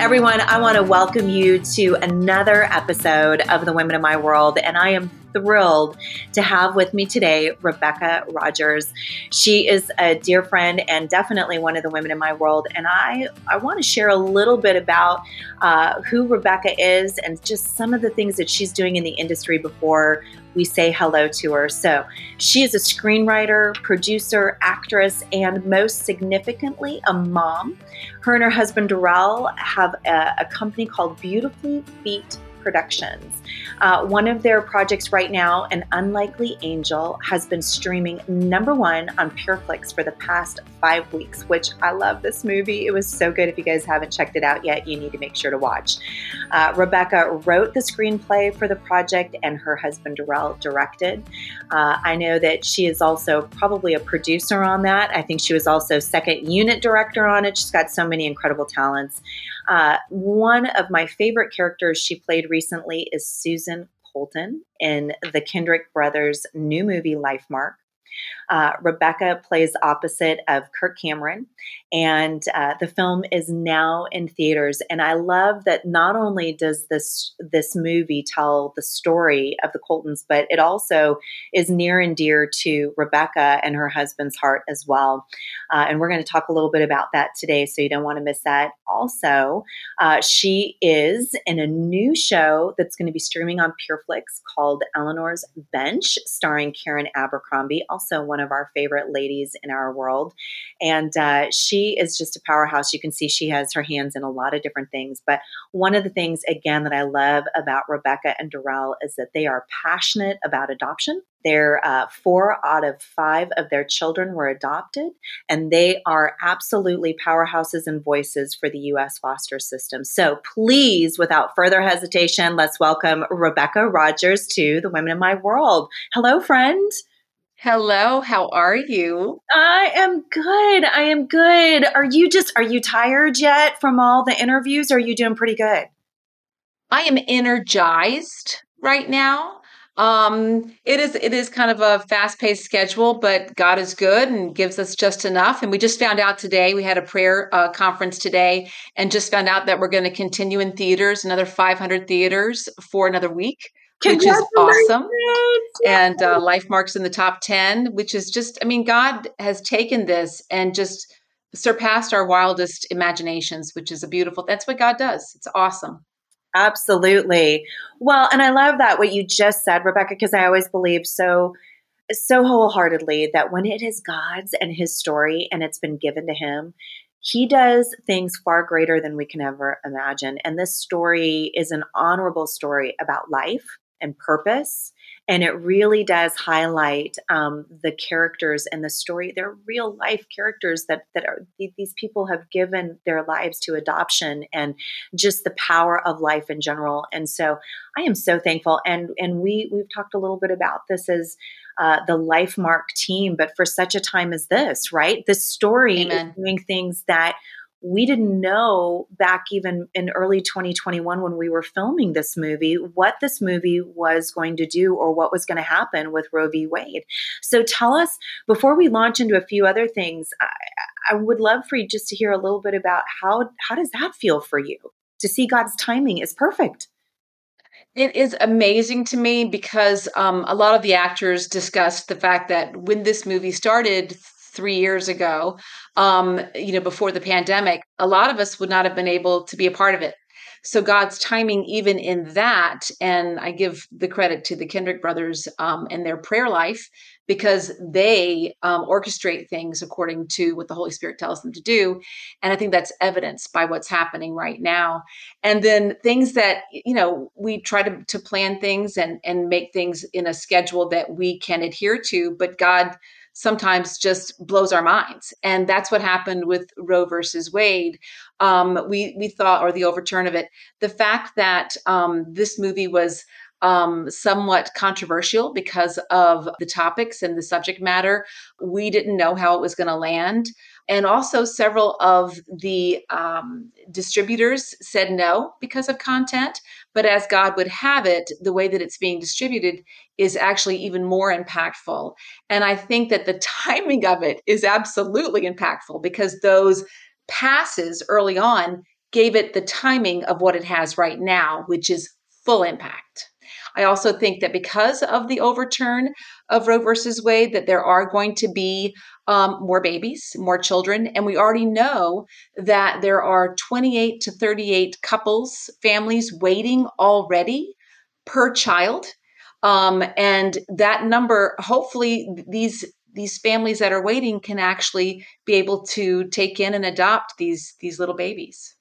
Everyone, I want to welcome you to another episode of The Women of My World, and I am thrilled to have with me today Rebecca Rogers. She is a dear friend and definitely one of the women in my world. And I, I want to share a little bit about uh, who Rebecca is and just some of the things that she's doing in the industry before we say hello to her. So, she is a screenwriter, producer, actress, and most significantly, a mom. Her and her husband, Darrell, have a, a company called Beautifully Feet Productions. Uh, one of their projects right now, An Unlikely Angel, has been streaming number one on PureFlix for the past five weeks, which I love this movie. It was so good. If you guys haven't checked it out yet, you need to make sure to watch. Uh, Rebecca wrote the screenplay for the project, and her husband Darrell directed. Uh, I know that she is also probably a producer on that. I think she was also second unit director on it. She's got so many incredible talents. Uh, one of my favorite characters she played recently is Susan Colton in the Kendrick brothers' new movie Lifemark. Uh, Rebecca plays opposite of Kirk Cameron, and uh, the film is now in theaters. And I love that not only does this this movie tell the story of the Coltons, but it also is near and dear to Rebecca and her husband's heart as well. Uh, and we're going to talk a little bit about that today, so you don't want to miss that. Also, uh, she is in a new show that's going to be streaming on PureFlix called Eleanor's Bench, starring Karen Abercrombie, also one of our favorite ladies in our world. And uh, she is just a powerhouse. You can see she has her hands in a lot of different things. But one of the things, again, that I love about Rebecca and Darrell is that they are passionate about adoption. They're uh, four out of five of their children were adopted, and they are absolutely powerhouses and voices for the U.S. foster system. So please, without further hesitation, let's welcome Rebecca Rogers to the Women in My World. Hello, friend. Hello, how are you? I am good. I am good. Are you just are you tired yet from all the interviews? Or are you doing pretty good? I am energized right now. Um, it is it is kind of a fast paced schedule, but God is good and gives us just enough. And we just found out today we had a prayer uh, conference today, and just found out that we're going to continue in theaters, another 500 theaters for another week which is awesome. And uh, Lifemarks in the top 10, which is just, I mean, God has taken this and just surpassed our wildest imaginations, which is a beautiful, that's what God does. It's awesome. Absolutely. Well, and I love that what you just said, Rebecca, because I always believe so so wholeheartedly that when it is God's and his story and it's been given to him, he does things far greater than we can ever imagine. And this story is an honorable story about life and purpose. And it really does highlight um, the characters and the story. They're real life characters that that are these people have given their lives to adoption and just the power of life in general. And so I am so thankful. And and we we've talked a little bit about this as uh, the Lifemark team, but for such a time as this, right? This story Amen. is doing things that we didn't know back even in early 2021 when we were filming this movie what this movie was going to do or what was going to happen with Roe v. Wade. So tell us before we launch into a few other things. I, I would love for you just to hear a little bit about how how does that feel for you to see God's timing is perfect. It is amazing to me because um, a lot of the actors discussed the fact that when this movie started three years ago, um, you know, before the pandemic, a lot of us would not have been able to be a part of it. So God's timing, even in that, and I give the credit to the Kendrick brothers um, and their prayer life because they um, orchestrate things according to what the Holy Spirit tells them to do, and I think that's evidenced by what's happening right now. And then things that you know we try to to plan things and and make things in a schedule that we can adhere to, but God sometimes just blows our minds. And that's what happened with Roe versus Wade. Um, we we thought, or the overturn of it, the fact that um, this movie was um, somewhat controversial because of the topics and the subject matter. We didn't know how it was going to land. And also, several of the um, distributors said no because of content. But as God would have it, the way that it's being distributed is actually even more impactful. And I think that the timing of it is absolutely impactful because those passes early on gave it the timing of what it has right now, which is full impact. I also think that because of the overturn of Roe versus Wade, that there are going to be um, more babies, more children, and we already know that there are 28 to 38 couples, families waiting already per child, um, and that number, hopefully, these these families that are waiting can actually be able to take in and adopt these these little babies.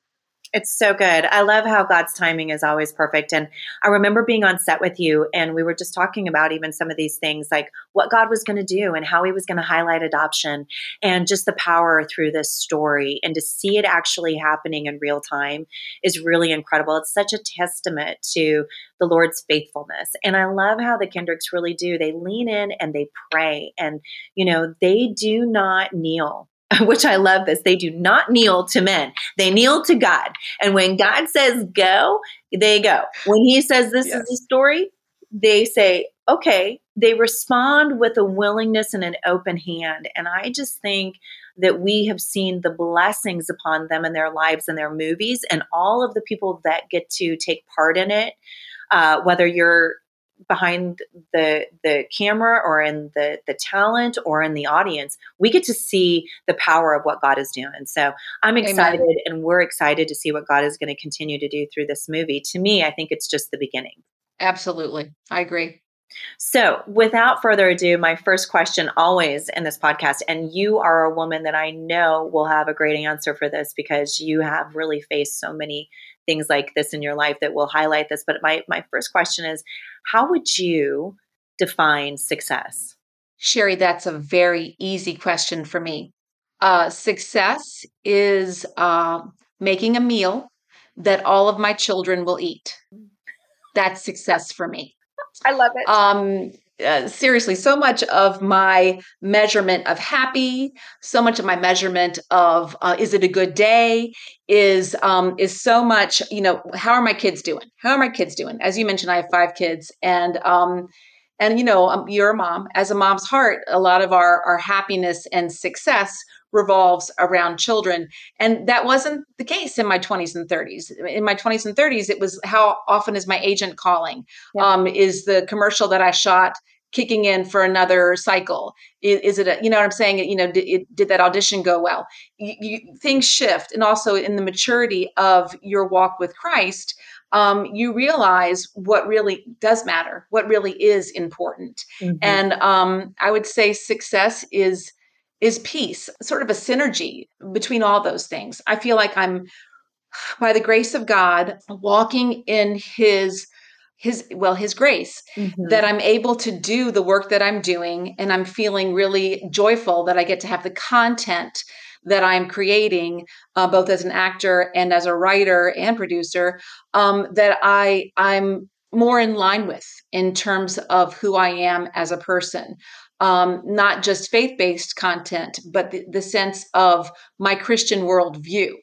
It's so good. I love how God's timing is always perfect. And I remember being on set with you, and we were just talking about even some of these things, like what God was going to do and how He was going to highlight adoption and just the power through this story. And to see it actually happening in real time is really incredible. It's such a testament to the Lord's faithfulness. And I love how the Kendricks really do. They lean in and they pray, and, you know, they do not kneel which I love this. They do not kneel to men, they kneel to God. And when God says go, they go. When He says this yes. is a story, they say, okay. They respond with a willingness and an open hand. And I just think that we have seen the blessings upon them in their lives and their movies, and all of the people that get to take part in it. Uh, whether you're behind the the camera or in the the talent or in the audience we get to see the power of what god is doing so i'm excited Amen. and we're excited to see what god is going to continue to do through this movie to me i think it's just the beginning absolutely i agree so, without further ado, my first question always in this podcast, and you are a woman that I know will have a great answer for this because you have really faced so many things like this in your life that will highlight this. But my, my first question is how would you define success? Shari, that's a very easy question for me. Uh, success is uh, making a meal that all of my children will eat. That's success for me. I love it. Um, uh, seriously, so much of my measurement of happy, so much of my measurement of uh, is it a good day, is um, is so much. You know, how are my kids doing? How are my kids doing? As you mentioned, I have five kids, and um, and you know, um, you're a mom. As a mom's heart, a lot of our our happiness and success revolves around children. And that wasn't the case in my 20s and 30s. In my 20s and 30s, it was how often is my agent calling? Yeah. Um, is the commercial that I shot kicking in for another cycle? Is, is it, a, you know what I'm saying? You know, did, did that audition go well? You, you, things shift. And also in the maturity of your walk with Christ, um, you realize what really does matter, what really is important. Mm-hmm. And um, I would say success is is peace, sort of a synergy between all those things. I feel like I'm, by the grace of God, walking in His his well his grace mm-hmm. that i'm able to do the work that i'm doing and i'm feeling really joyful that i get to have the content that i'm creating uh, both as an actor and as a writer and producer um, that i i'm more in line with in terms of who i am as a person um, not just faith based content, but the, the sense of my Christian worldview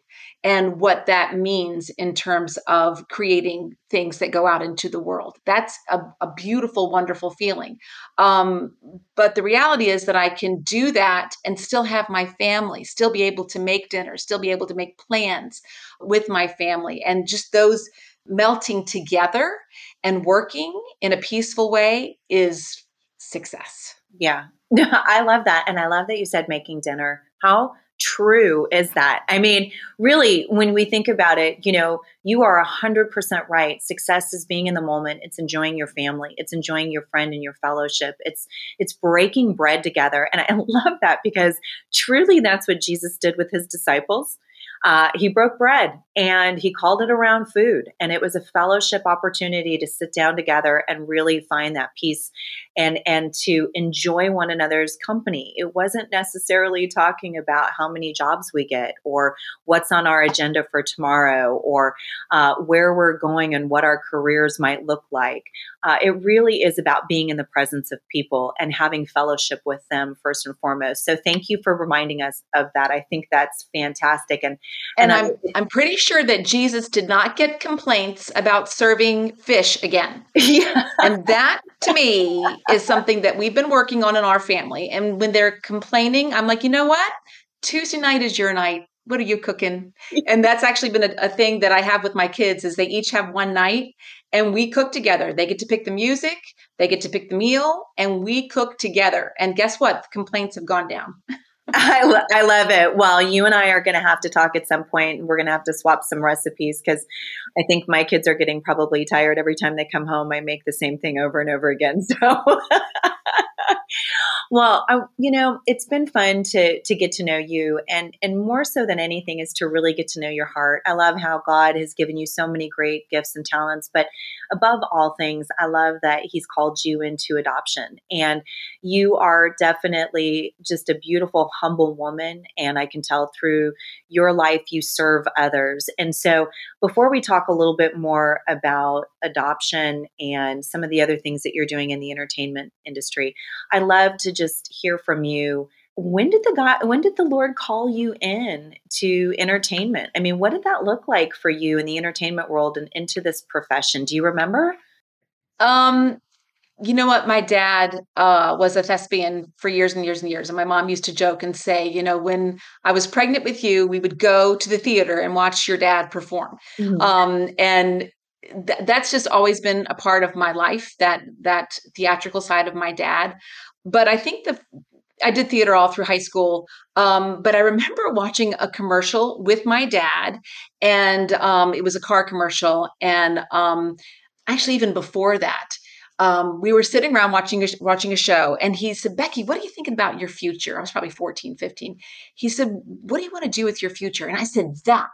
and what that means in terms of creating things that go out into the world. That's a, a beautiful, wonderful feeling. Um, but the reality is that I can do that and still have my family, still be able to make dinner, still be able to make plans with my family, and just those melting together and working in a peaceful way is success. Yeah. I love that. And I love that you said making dinner. How true is that? I mean, really, when we think about it, you know, you are 100% right. Success is being in the moment. It's enjoying your family. It's enjoying your friend and your fellowship. It's it's breaking bread together. And I love that because truly that's what Jesus did with his disciples uh, he broke bread and he called it around food. And it was a fellowship opportunity to sit down together and really find that peace and, and to enjoy one another's company. It wasn't necessarily talking about how many jobs we get or what's on our agenda for tomorrow or uh, where we're going and what our careers might look like. Uh, it really is about being in the presence of people and having fellowship with them first and foremost. So thank you for reminding us of that. I think that's fantastic. And and, and I'm I'm pretty sure that Jesus did not get complaints about serving fish again. Yeah. and that to me is something that we've been working on in our family. And when they're complaining, I'm like, you know what? Tuesday night is your night. what are you cooking? And that's actually been a, a, thing that I have with my kids is they each have one night and we cook together. They get to pick the music, they get to pick the meal, and we cook together. And guess what? The complaints have gone down. I, lo- I love it. Well, you and I are going to have to talk at some point. We're going to have to swap some recipes because I think my kids are getting probably tired every time they come home. I make the same thing over and over again. So well, I, you know, it's been fun to to get to know you, and and more so than anything is to really get to know your heart. I love how God has given you so many great gifts and talents, but above all things, I love that He's called you into adoption, and you are definitely just a beautiful, humble woman, and I can tell through your life you serve others. And so, before we talk a little bit more about adoption and some of the other things that you're doing in the entertainment industry, I love to just hear from you. When did the God when did the Lord call you in to entertainment? I mean, what did that look like for you in the entertainment world and into this profession? Do you remember? Um you know what my dad uh, was a thespian for years and years and years and my mom used to joke and say you know when i was pregnant with you we would go to the theater and watch your dad perform mm-hmm. um, and th- that's just always been a part of my life that that theatrical side of my dad but I think the I did theater all through high school, um, but I remember watching a commercial with my dad, and um, it was a car commercial. And um, actually, even before that, um, we were sitting around watching a, watching a show and he said becky what are you thinking about your future? I was probably 14 15 he said what do you want to do with your future? And i said that.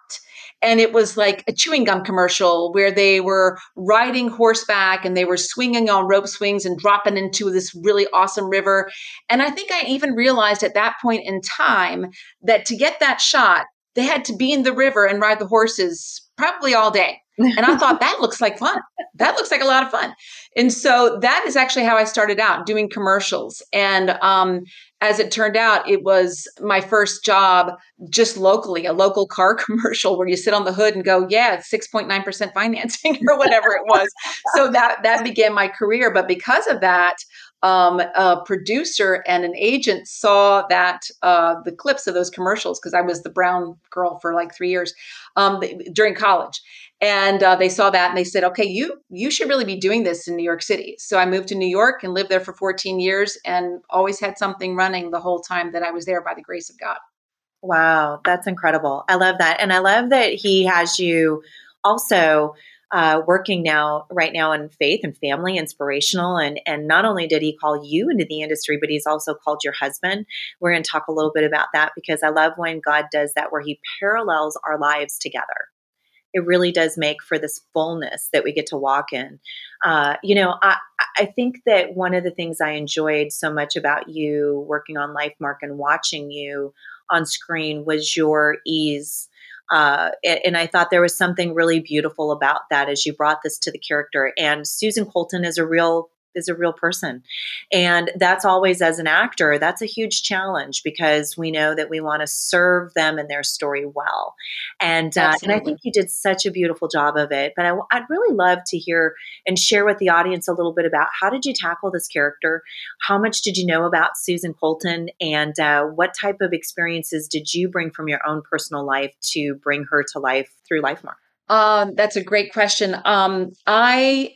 And it was like a chewing gum commercial where they were riding horseback and they were swinging on rope swings and dropping into this really awesome river. And i think i even realized at that point in time that to get that shot they had to be in the river and ride the horses probably all day and I thought that looks like fun. That looks like a lot of fun. And so that is actually how I started out doing commercials. And um, as it turned out, it was my first job just locally, a local car commercial where you sit on the hood and go, yeah, 6.9% financing or whatever it was. so that that began my career. But because of that, um, a producer and an agent saw that uh, the clips of those commercials because I was the brown girl for like three years um, during college, and uh, they saw that and they said okay you you should really be doing this in new york city. So i moved to new york and lived there for 14 years and always had something running the whole time that i was there by the grace of god. Wow that's incredible. I love that. And i love that he has you also uh, working now right now in faith and family inspirational. And and not only did he call you into the industry but he's also called your husband. We're going to talk a little bit about that because i love when god does that where he parallels our lives together it really does make for this fullness that we get to walk in. Uh, you know, I, I think that one of the things I enjoyed so much about you working on Life Mark and watching you on screen was your ease. Uh, and I thought there was something really beautiful about that as you brought this to the character. And Susan Colton is a real is a real person. And that's always, as an actor, that's a huge challenge because we know that we want to serve them and their story well. And, uh, and I think you did such a beautiful job of it. But I, would really love to hear and share with the audience a little bit about how did you tackle this character? How much did you know about Susan Colton? And uh, what type of experiences did you bring from your own personal life to bring her to life through LifeMark? Um, that's a great question. Um, I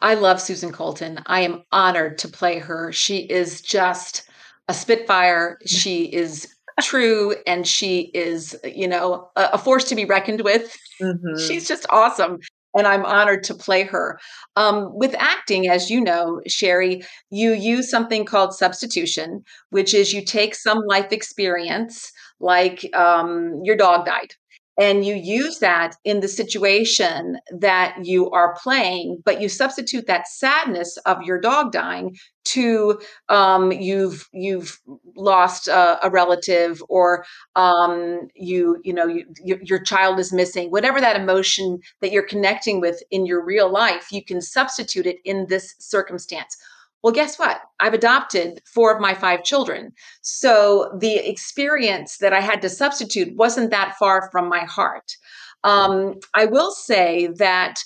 I love Susan Colton. I am honored to play her. She is just a spitfire. She is true and she is, you know, a, force to be reckoned with. Mm-hmm. She's just awesome. And I'm honored to play her. Um, with acting, as you know, Shari, you use something called substitution, which is you take some life experience, like um, your dog died, and you use that in the situation that you are playing but you substitute that sadness of your dog dying to um, you've you've lost a, a relative or um, you you know you, your child is missing whatever that emotion that you're connecting with in your real life you can substitute it in this circumstance well, guess what? I've adopted four of my five children. So the experience that I had to substitute wasn't that far from my heart. Um, I will say that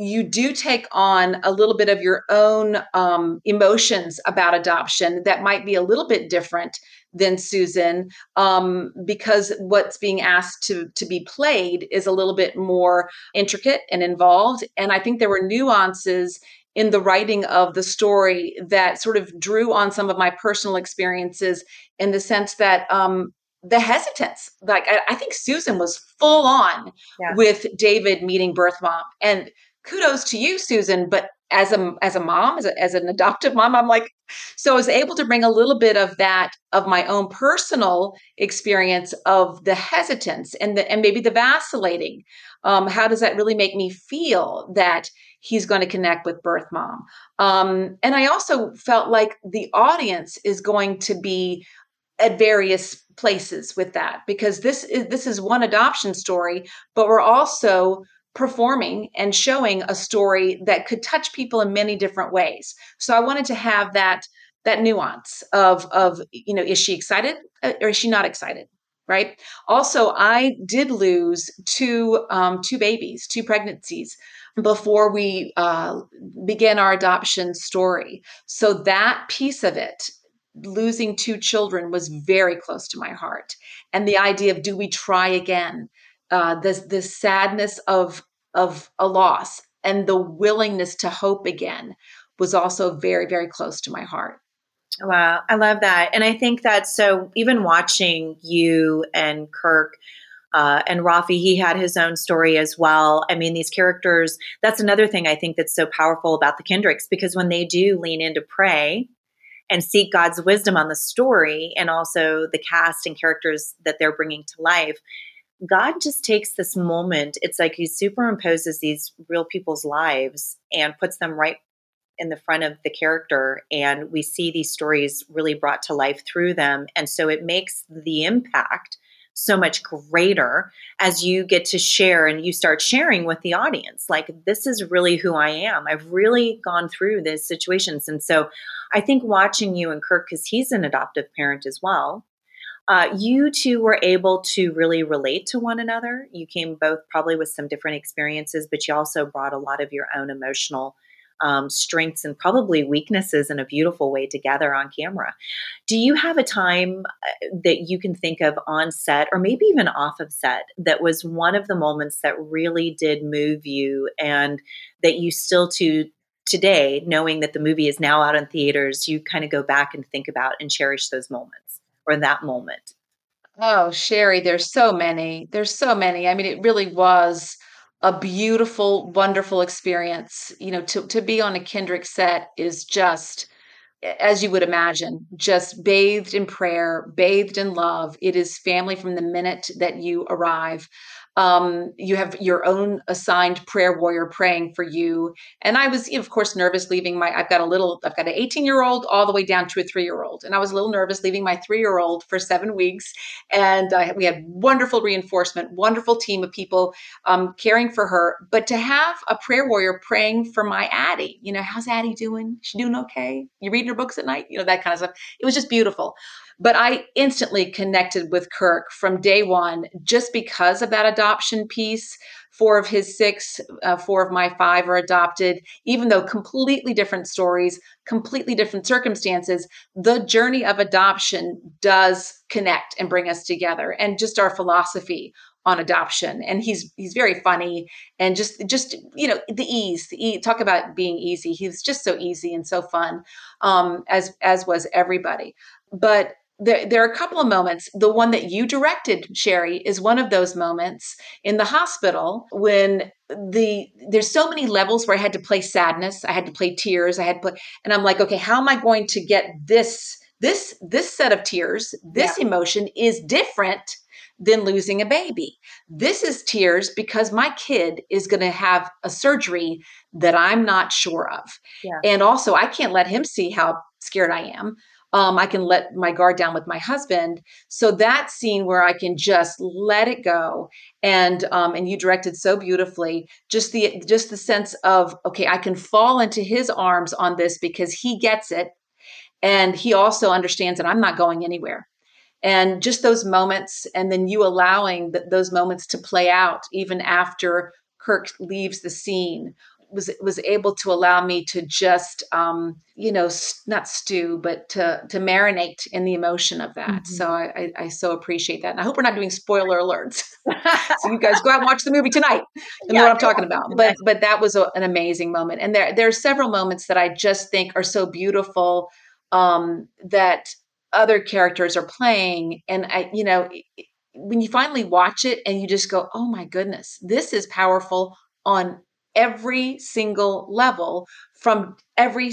you do take on a little bit of your own um, emotions about adoption that might be a little bit different than Susan um, because what's being asked to to be played is a little bit more intricate and involved. And I think there were nuances in the writing of the story that sort of drew on some of my personal experiences in the sense that um, the hesitance. Like I, I, think Susan was full on yeah. with David meeting birth mom, and kudos to you, Susan. But as a as a mom, as, a, as an adoptive mom, I'm like, so I was able to bring a little bit of that of my own personal experience of the hesitance and the and maybe the vacillating. Um, how does that really make me feel that he's going to connect with birth mom? Um, and I also felt like the audience is going to be at various places with that because this is this is one adoption story, but we're also performing and showing a story that could touch people in many different ways. So I wanted to have that that nuance of of you know is she excited uh, or is she not excited right? Also i did lose two um, two babies two pregnancies before we uh, began our adoption story. So that piece of it losing two children was very close to my heart. And the idea of do we try again uh, this sadness of of a loss and the willingness to hope again was also very very close to my heart. Wow. I love that. And i think that so even watching you and kirk uh, and Raphi, he had his own story as well. I mean, these characters, that's another thing I think that's so powerful about the Kendricks because when they do lean into pray and seek God's wisdom on the story and also the cast and characters that they're bringing to life, God just takes this moment. It's like he superimposes these real people's lives and puts them right in the front of the character. And we see these stories really brought to life through them. And so it makes the impact so much greater as you get to share and you start sharing with the audience. Like, this is really who I am. I've really gone through these situations. And so I think watching you and Kirk, because he's an adoptive parent as well, uh, you two were able to really relate to one another. You came both probably with some different experiences, but you also brought a lot of your own emotional um, strengths and probably weaknesses in a beautiful way together on camera. Do you have a time uh, that you can think of on set or maybe even off of set that was one of the moments that really did move you and that you still to today, knowing that the movie is now out in theaters, you kind of go back and think about and cherish those moments? Or that moment? Oh, Shari, there's so many. There's so many. I mean, it really was a beautiful, wonderful experience. You know, to to be on a Kendrick set is just as you would imagine, just bathed in prayer, bathed in love. It is family from the minute that you arrive. Um, you have your own assigned prayer warrior praying for you. And I was, of course, nervous leaving my, I've got a little, I've got an 18 year old all the way down to a three year old. And I was a little nervous leaving my three year old for seven weeks. And uh, we had wonderful reinforcement, wonderful team of people um, caring for her. But to have a prayer warrior praying for my Addie, you know, how's Addie doing? She doing okay? You reading her books at night? You know, that kind of stuff. It was just beautiful. But I instantly connected with Kirk from day one just because of that adoption piece. Four of his six, uh, four of my five are adopted, even though completely different stories, completely different circumstances. The journey of adoption does connect and bring us together, and just our philosophy on adoption and he's he's very funny and just just you know the ease the talk about being easy he's just so easy and so fun um as as was everybody but there, there are a couple of moments. The one that you directed, Shari, is one of those moments in the hospital when the there's so many levels where I had to play sadness, I had to play tears, I had to play, and I'm like, okay, how am I going to get this this this set of tears, this yeah. emotion is different than losing a baby. This is tears because my kid is going to have a surgery that I'm not sure of. Yeah. And also, I can't let him see how scared I am um, I can let my guard down with my husband. So that scene where I can just let it go, and um, and you directed so beautifully. Just the just the sense of okay, I can fall into his arms on this because he gets it, and he also understands that I'm not going anywhere. And just those moments, and then you allowing th- those moments to play out even after Kirk leaves the scene was was able to allow me to just um, you know not stew but to to marinate in the emotion of that. Mm-hmm. so I, I, I so appreciate that. And i hope we're not doing spoiler alerts. So you guys go out and watch the movie tonight. And yeah, know what i'm talking about. But but that was a, an amazing moment. And there there are several moments that i just think are so beautiful um, that other characters are playing. And i you know when you finally watch it and you just go oh my goodness this is powerful on every single level from every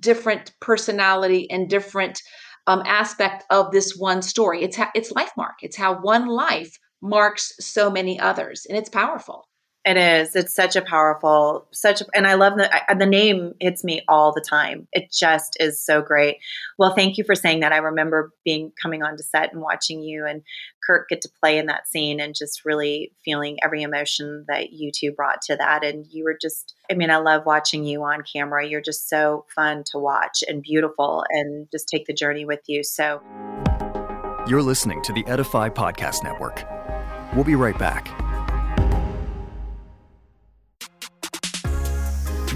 different personality and different um, aspect of this one story. It's ha- it's life mark. It's how one life marks so many others, and it's powerful. It is. It's such a powerful, such, a, and I love the the name hits me all the time. It just is so great. Well, thank you for saying that. I remember being coming onto set and watching you and Kirk get to play in that scene and just really feeling every emotion that you two brought to that. And you were just, I mean, I love watching you on camera. You're just so fun to watch and beautiful, and just take the journey with you. So, you're listening to the Edify Podcast Network. We'll be right back.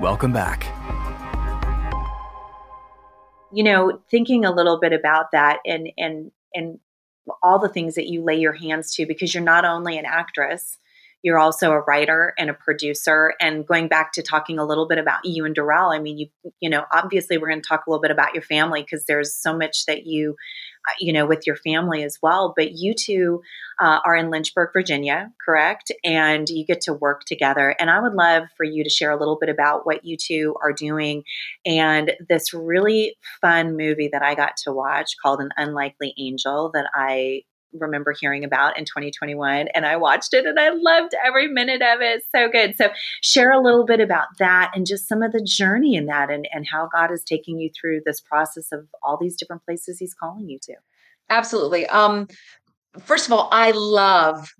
Welcome back. You know, thinking a little bit about that and and and all the things that you lay your hands to because you're not only an actress, you're also a writer and a producer. And going back to talking a little bit about you and Darrell, I mean, you you know, obviously we're going to talk a little bit about your family because there's so much that you uh, you know, with your family as well. But you two uh, are in Lynchburg, Virginia, correct? And you get to work together. And I would love for you to share a little bit about what you two are doing and this really fun movie that I got to watch called An Unlikely Angel that I remember hearing about in 2021 and I watched it and I loved every minute of it. So good. So share a little bit about that and just some of the journey in that and, and how God is taking you through this process of all these different places he's calling you to. Absolutely. Um first of all, I love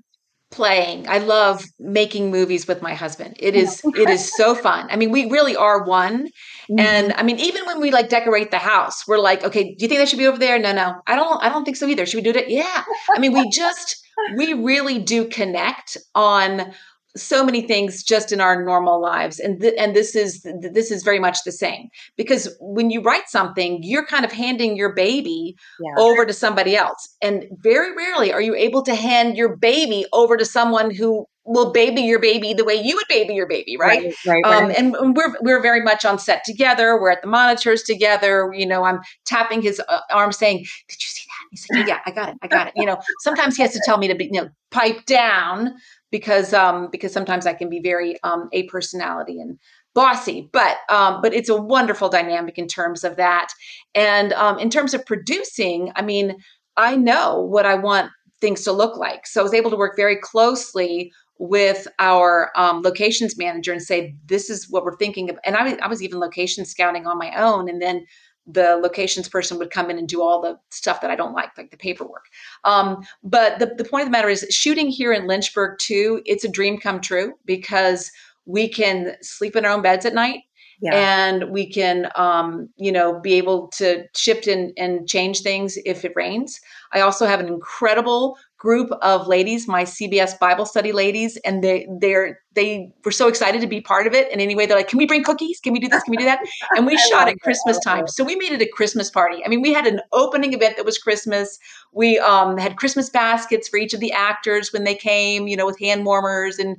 playing. I love making movies with my husband. It is it is so fun. I mean, we really are one. Mm-hmm. And I mean, even when we like decorate the house, we're like, okay, do you think that should be over there? No, no. I don't I don't think so either. Should we do it? Yeah. I mean, we just we really do connect on so many things just in our normal lives and th- and this is this is very much the same because when you write something you're kind of handing your baby yeah. over to somebody else and very rarely are you able to hand your baby over to someone who will baby your baby the way you would baby your baby right, right, right, um, right. Um, and we're we're very much on set together we're at the monitors together you know i'm tapping his uh, arm saying did you see that he's like yeah i got it i got it you know sometimes he has to tell me to be you know pipe down because um, because sometimes I can be very um, a personality and bossy but um, but it's a wonderful dynamic in terms of that. And um, in terms of producing i mean i know what i want things to look like. So i was able to work very closely with our um, locations manager and say this is what we're thinking of and I, I was even location scouting on my own and then the locations person would come in and do all the stuff that I don't like, like the paperwork. Um, but the, the point of the matter is, shooting here in Lynchburg too, it's a dream come true because we can sleep in our own beds at night. Yeah. And we can, um, you know, be able to shift and, and change things if it rains. I also have an incredible group of ladies, my CBS Bible study ladies, and they they're they were so excited to be part of it. And anyway, they're like, "Can we bring cookies? Can we do this? Can we do that?" And we shot at Christmas time, so we made it a Christmas party. I mean, we had an opening event that was Christmas. We um, had Christmas baskets for each of the actors when they came, you know, with hand warmers and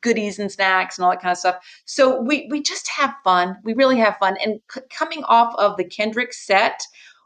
goodies and snacks and all that kind of stuff. So we we just have fun. We really have fun. And c- coming off of the Kendrick set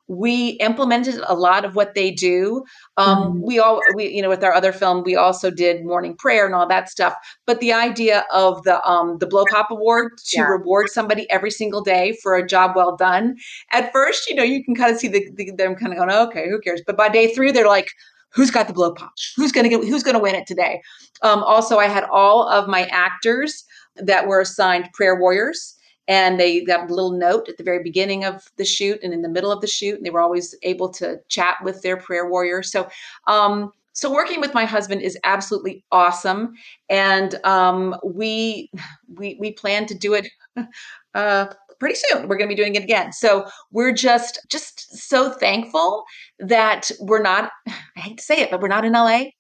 we implemented a lot of what they do. Um, mm-hmm. We all, we, you know, with our other film, we also did morning prayer and all that stuff. But the idea of the um, the Blow Pop Award to yeah. reward somebody every single day for a job well done. At first, you know, you can kind of see the, the, them kind of going, okay, who cares? But by day three, they're like, who's got the blow pop? Who's gonna get? Who's gonna win it today? Um, also, I had all of my actors that were assigned prayer warriors and they got a little note at the very beginning of the shoot and in the middle of the shoot and they were always able to chat with their prayer warrior so um, so working with my husband is absolutely awesome and um, we we we plan to do it uh, pretty soon we're going to be doing it again so we're just just so thankful that we're not i hate to say it but we're not in la yeah.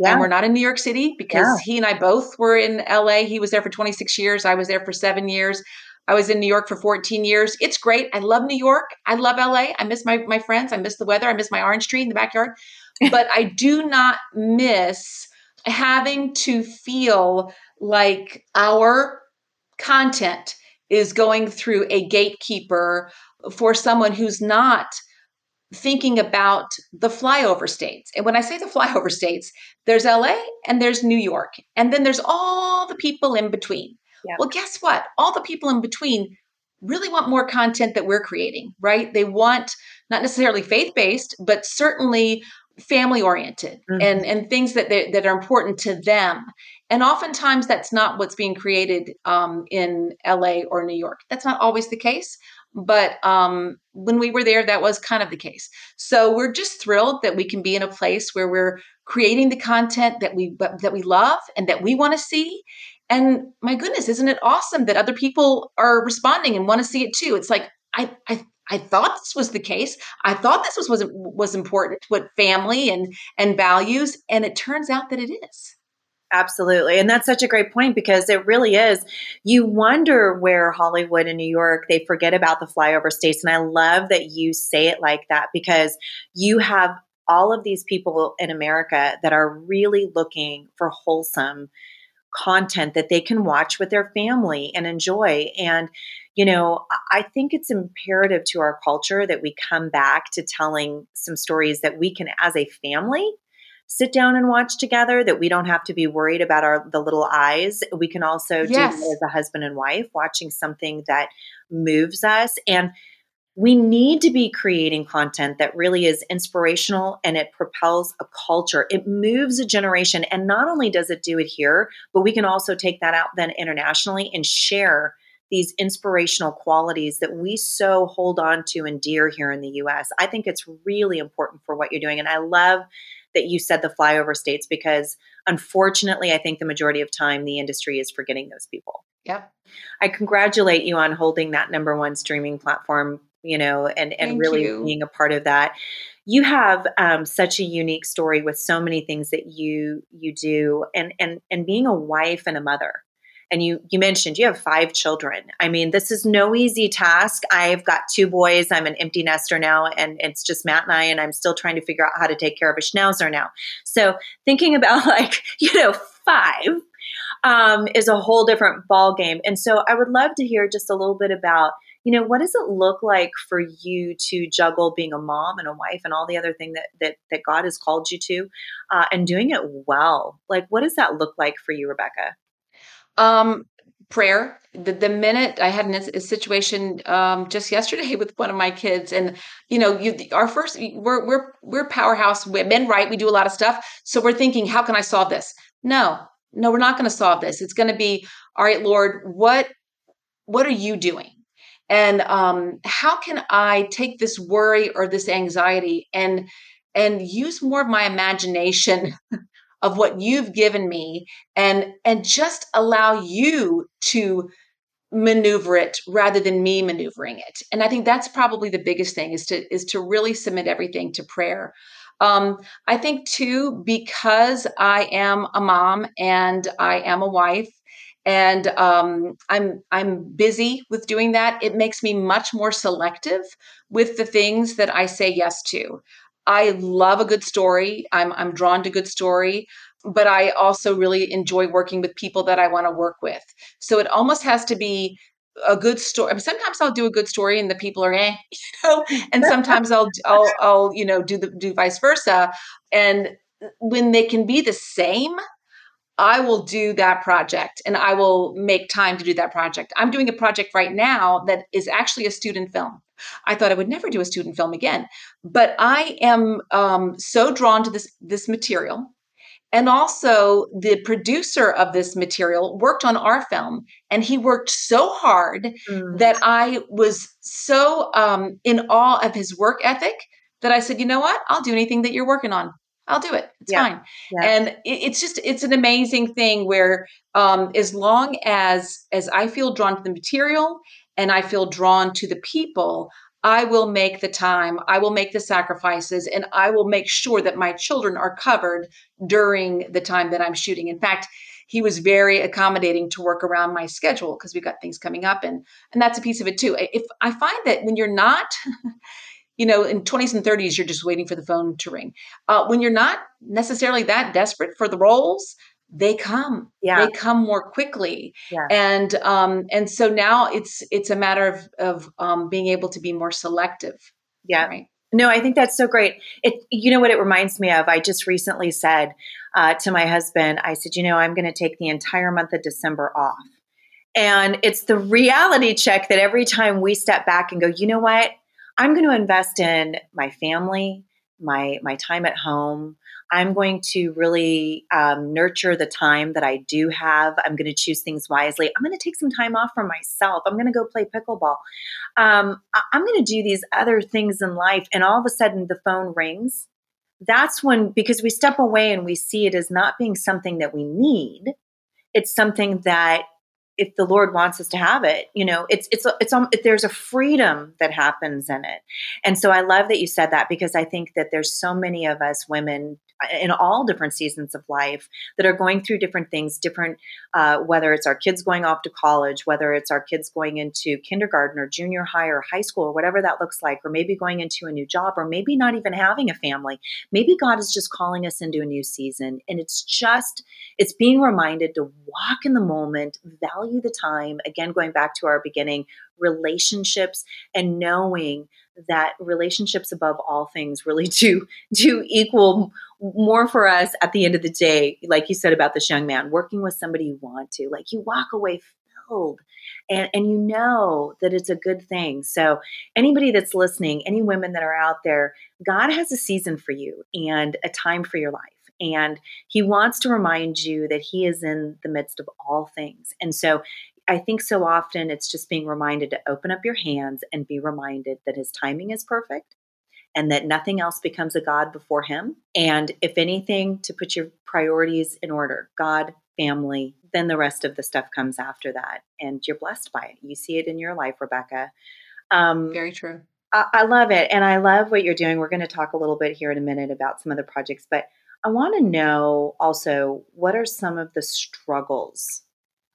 and we're not in new york city because yeah. he and i both were in la he was there for 26 years i was there for seven years I was in New York for 14 years. It's great. I love New York. I love LA. I miss my, my friends. I miss the weather. I miss my orange tree in the backyard. but I do not miss having to feel like our content is going through a gatekeeper for someone who's not thinking about the flyover states. And when I say the flyover states, there's LA and there's New York, and then there's all the people in between. Yeah. Well, guess what? All the people in between really want more content that we're creating, right? They want not necessarily faith based, but certainly family oriented mm-hmm. and and things that that are important to them. And oftentimes that's not what's being created um, in LA or New York. That's not always the case, but um, when we were there, that was kind of the case. So we're just thrilled that we can be in a place where we're creating the content that we that we love and that we want to see, and my goodness, isn't it awesome that other people are responding and want to see it too? It's like I I I thought this was the case. I thought this was was was important what family and and values, and it turns out that it is. Absolutely. And that's such a great point because it really is. You wonder where Hollywood and New York, they forget about the flyover states. And I love that you say it like that because you have all of these people in America that are really looking for wholesome content that they can watch with their family and enjoy. And, you know, I think it's imperative to our culture that we come back to telling some stories that we can, as a family, sit down and watch together that we don't have to be worried about our the little eyes we can also yes. do as a husband and wife watching something that moves us and we need to be creating content that really is inspirational and it propels a culture. It moves a generation. And not only does it do it here, but we can also take that out then internationally and share these inspirational qualities that we so hold on to and dear here in the US. I think it's really important for what you're doing. And I love that you said the flyover states because unfortunately, I think the majority of time the industry is forgetting those people. Yeah. I congratulate you on holding that number one streaming platform you know, and and Thank really you. being a part of that. You have um, such a unique story with so many things that you you do, and and and being a wife and a mother. And you you mentioned you have five children. I mean, this is no easy task. I've got two boys. I'm an empty nester now, and it's just Matt and I, and I'm still trying to figure out how to take care of a schnauzer now. So thinking about like you know five um, is a whole different ball game. And so I would love to hear just a little bit about you know, what does it look like for you to juggle being a mom and a wife and all the other thing that that that God has called you to, uh, and doing it well? Like, what does that look like for you, Rebecca? Um, prayer. The, the minute I had a situation um, just yesterday with one of my kids, and you know, you, our first we're we're we're powerhouse women, right? We do a lot of stuff, so we're thinking, how can I solve this? No, no, we're not going to solve this. It's going to be, all right, Lord, what what are you doing? and um, how can i take this worry or this anxiety and and use more of my imagination of what you've given me and and just allow you to maneuver it rather than me maneuvering it and i think that's probably the biggest thing is to is to really submit everything to prayer um, i think too because i am a mom and i am a wife and um, I'm I'm busy with doing that. It makes me much more selective with the things that I say yes to. I love a good story. I'm I'm drawn to good story, but I also really enjoy working with people that I want to work with. So it almost has to be a good story. I mean, sometimes I'll do a good story and the people are eh, you know, and sometimes I'll I'll I'll you know do the do vice versa. And when they can be the same, I will do that project and I will make time to do that project. I'm doing a project right now that is actually a student film. I thought I would never do a student film again, but I am um, so drawn to this this material, And also, the producer of this material worked on our film, and he worked so hard mm. that I was so um, in awe of his work ethic that I said, you know what? I'll do anything that you're working on. I'll do it. It's yeah. fine. Yeah. And it, it's just it's an amazing thing where um, as long as as I feel drawn to the material and I feel drawn to the people, I will make the time, I will make the sacrifices, and I will make sure that my children are covered during the time that I'm shooting. In fact, he was very accommodating to work around my schedule because we've got things coming up and and that's a piece of it too. If I find that when you're not you know, in 20s and 30s, you're just waiting for the phone to ring. Uh, when you're not necessarily that desperate for the roles, they come. Yeah. they come more quickly. Yeah. and um and so now it's it's a matter of of um being able to be more selective. Yeah. Right? No i think that's so great. It you know what it reminds me of? I just recently said uh, to my husband i said you know i'm going to take the entire month of december off. And it's the reality check that every time we step back and go you know what i'm going to invest in my family my my time at home I'm going to really um, nurture the time that I do have. I'm going to choose things wisely. I'm going to take some time off for myself. I'm going to go play pickleball. Um, I'm going to do these other things in life. And all of a sudden, the phone rings. That's when, because we step away and we see it as not being something that we need, it's something that if the Lord wants us to have it, you know, it's it's it's um, there's a freedom that happens in it, and so I love that you said that because I think that there's so many of us women in all different seasons of life that are going through different things different uh, whether it's our kids going off to college whether it's our kids going into kindergarten or junior high or high school or whatever that looks like or maybe going into a new job or maybe not even having a family. Maybe god is just calling us into a new season and it's just it's being reminded to walk in the moment value the time again going back to our beginning relationships and knowing that relationships above all things really do do equal more for us at the end of the day like you said about this young man working with somebody you want to like you walk away filled. And and you know that it's a good thing. So anybody that's listening any women that are out there god has a season for you and a time for your life. And he wants to remind you that he is in the midst of all things. And so I think so often it's just being reminded to open up your hands and be reminded that his timing is perfect and that nothing else becomes a God before him. And if anything, to put your priorities in order God, family, then the rest of the stuff comes after that. And you're blessed by it. You see it in your life, Rebecca. Um, Very true. I, I love it. And I love what you're doing. We're going to talk a little bit here in a minute about some other projects, but I want to know also what are some of the struggles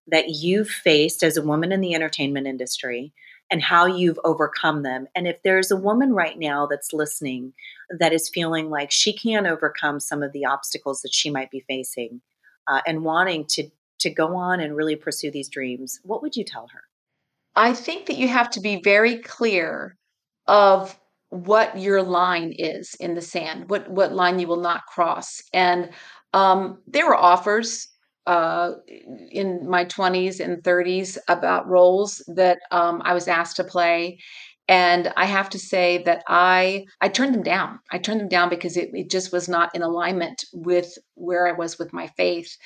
that you've faced as a woman in the entertainment industry and how you've overcome them. And if there's a woman right now that's listening that is feeling like she can't overcome some of the obstacles that she might be facing uh, and wanting to to go on and really pursue these dreams, what would you tell her? I think that you have to be very clear of what your line is in the sand, what what line you will not cross. And um, there were offers uh, in my 20s and 30s about roles that um, I was asked to play. And I have to say that I I turned them down. I turned them down because it, it just was not in alignment with where I was with my faith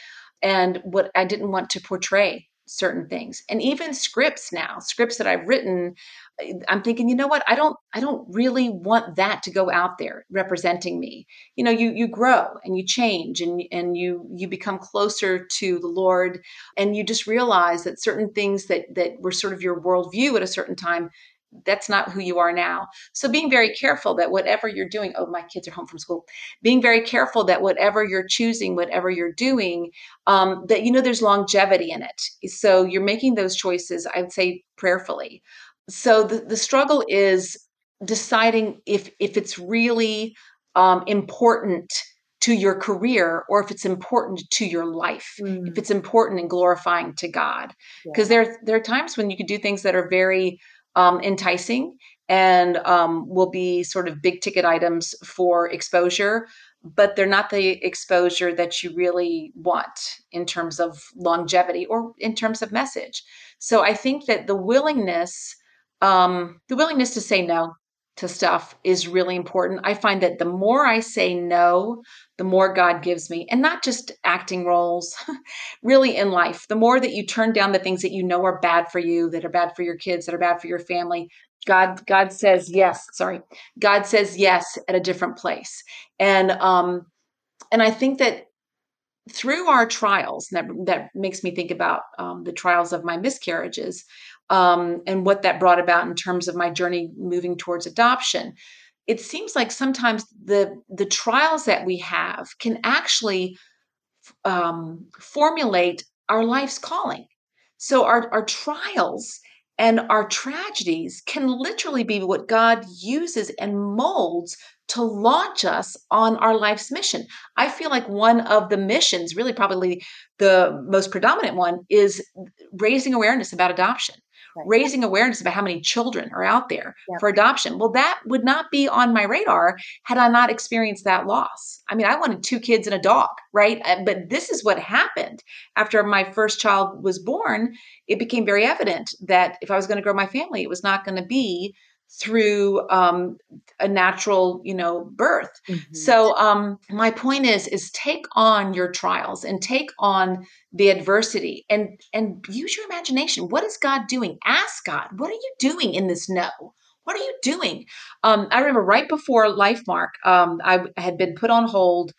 and what I didn't want to portray certain things and even scripts now scripts that i've written eh, i'm thinking you know what? I don't i don't really want that to go out there representing me. You know you you grow and you change and and you you become closer to the lord and you just realize that certain things that that were sort of your worldview at a certain time that's not who you are now. So being very careful that whatever you're doing, oh, my kids are home from school, being very careful that whatever you're choosing, whatever you're doing, um, that you know there's longevity in it. So you're making those choices, I would say prayerfully. So the, the struggle is deciding if if it's really um, important to your career or if it's important to your life mm. if it's important and glorifying to god because yeah. there there are times when you can do things that are very um, enticing and um, will be sort of big ticket items for exposure, but they're not the exposure that you really want in terms of longevity or in terms of message. So I think that the willingness, um, the willingness to say no to stuff is really important. I find that the more I say no, the more God gives me, and not just acting roles, really in life. The more that you turn down the things that you know are bad for you, that are bad for your kids, that are bad for your family, God God says yes. Sorry, God says yes at a different place, and um, and I think that through our trials, that that makes me think about um, the trials of my miscarriages um, and what that brought about in terms of my journey moving towards adoption. It seems like sometimes the the trials that we have can actually um, formulate our life's calling. So our our trials and our tragedies can literally be what God uses and molds to launch us on our life's mission. I feel like one of the missions, really probably the most predominant one, is raising awareness about adoption right. raising awareness about how many children are out there for adoption. Well, that would not be on my radar had I not experienced that loss. I mean, I wanted two kids and a dog, right? Uh, but this is what happened after my first child was born. It became very evident that if I was going to grow my family, it was not going to be through um, a natural you know birth. Mm-hmm. so um, my point is is take on your trials and take on the adversity and and use your imagination. What is god doing? Ask god what are you doing in this no? What are you doing? Um, i remember right before lifemark um, i had been put on hold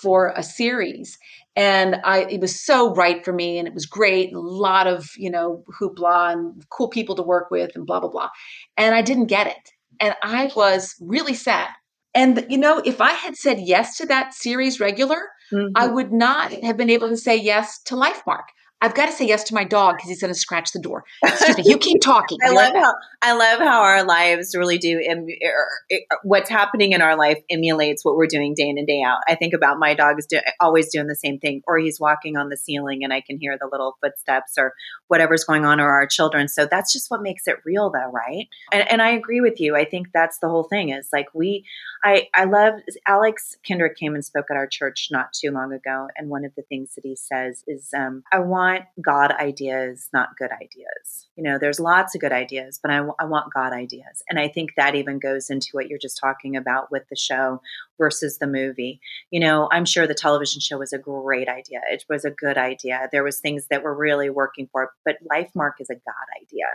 for a series and I it was so right for me and it was great a lot of you know hoopla and cool people to work with and blah blah blah. And I didn't get it. And I was really sad. And you know if I had said yes to that series regular mm-hmm. I would not have been able to say yes to Lifemark I've got to say yes to my dog because he's going to scratch the door. Excuse me. You keep talking. I love how I love how our lives really do. Im- er, what's happening in our life emulates what we're doing day in and day out. I think about my dog is do- always doing the same thing, or he's walking on the ceiling and I can hear the little footsteps, or whatever's going on, or our children. So that's just what makes it real, though, right? And, and I agree with you. I think that's the whole thing. Is like we, I, I love Alex Kendrick came and spoke at our church not too long ago, and one of the things that he says is, um, I want want God ideas, not good ideas. You know, there's lots of good ideas, but I, w- I want God ideas. And I think that even goes into what you're just talking about with the show versus the movie. You know, I'm sure the television show was a great idea. It was a good idea. There was things that were really working for it, but Lifemark is a God idea.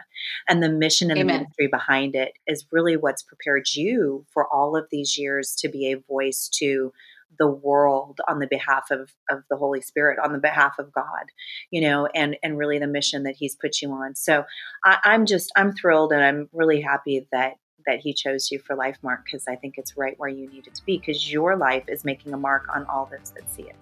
And the mission and Amen. the ministry behind it is really what's prepared you for all of these years to be a voice to the world on the behalf of, of the Holy Spirit, on the behalf of God, you know, and and really the mission that He's put you on. So I, I'm just I'm thrilled and I'm really happy that that he chose you for Lifemark because I think it's right where you needed to be because your life is making a mark on all those that see it.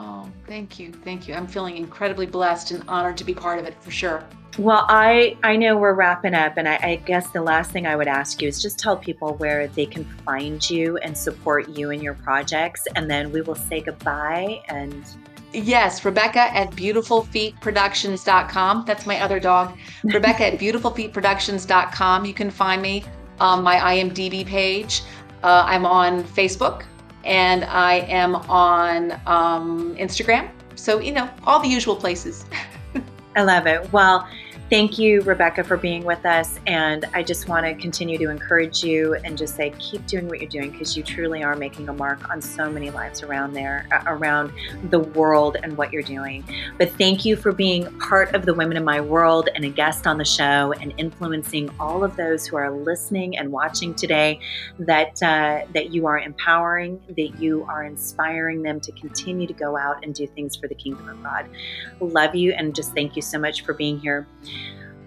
Oh, thank you. Thank you. I'm feeling incredibly blessed and honored to be part of it for sure. Well, I, I know we're wrapping up, and I, I, guess the last thing I would ask you is just tell people where they can find you and support you in your projects, and then we will say goodbye. And yes, Rebecca at beautifulfeetproductions.com. That's my other dog. Rebecca at beautifulfeetproductions.com. You can find me on my IMDb page. Uh, I'm on Facebook and I am on um, Instagram. So, you know, all the usual places. I love it. Well, Thank you, Rebecca, for being with us. And I just want to continue to encourage you and just say, keep doing what you're doing because you truly are making a mark on so many lives around there, around the world and what you're doing. But thank you for being part of the Women in My World and a guest on the show and influencing all of those who are listening and watching today that, uh, that you are empowering, that you are inspiring them to continue to go out and do things for the kingdom of God. Love you and just thank you so much for being here.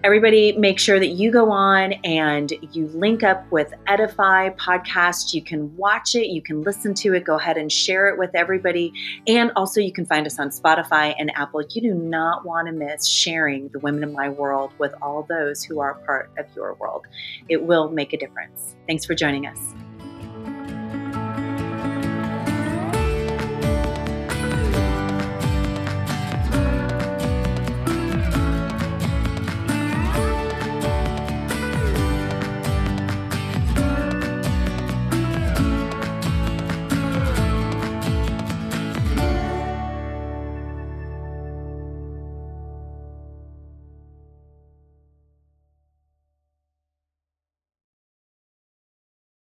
Everybody, make sure that you go on and you link up with Edify podcast. You can watch it, you can listen to it, go ahead and share it with everybody. And also, you can find us on Spotify and Apple. You do not want to miss sharing the Women in My World with all those who are part of your world. It will make a difference. Thanks for joining us.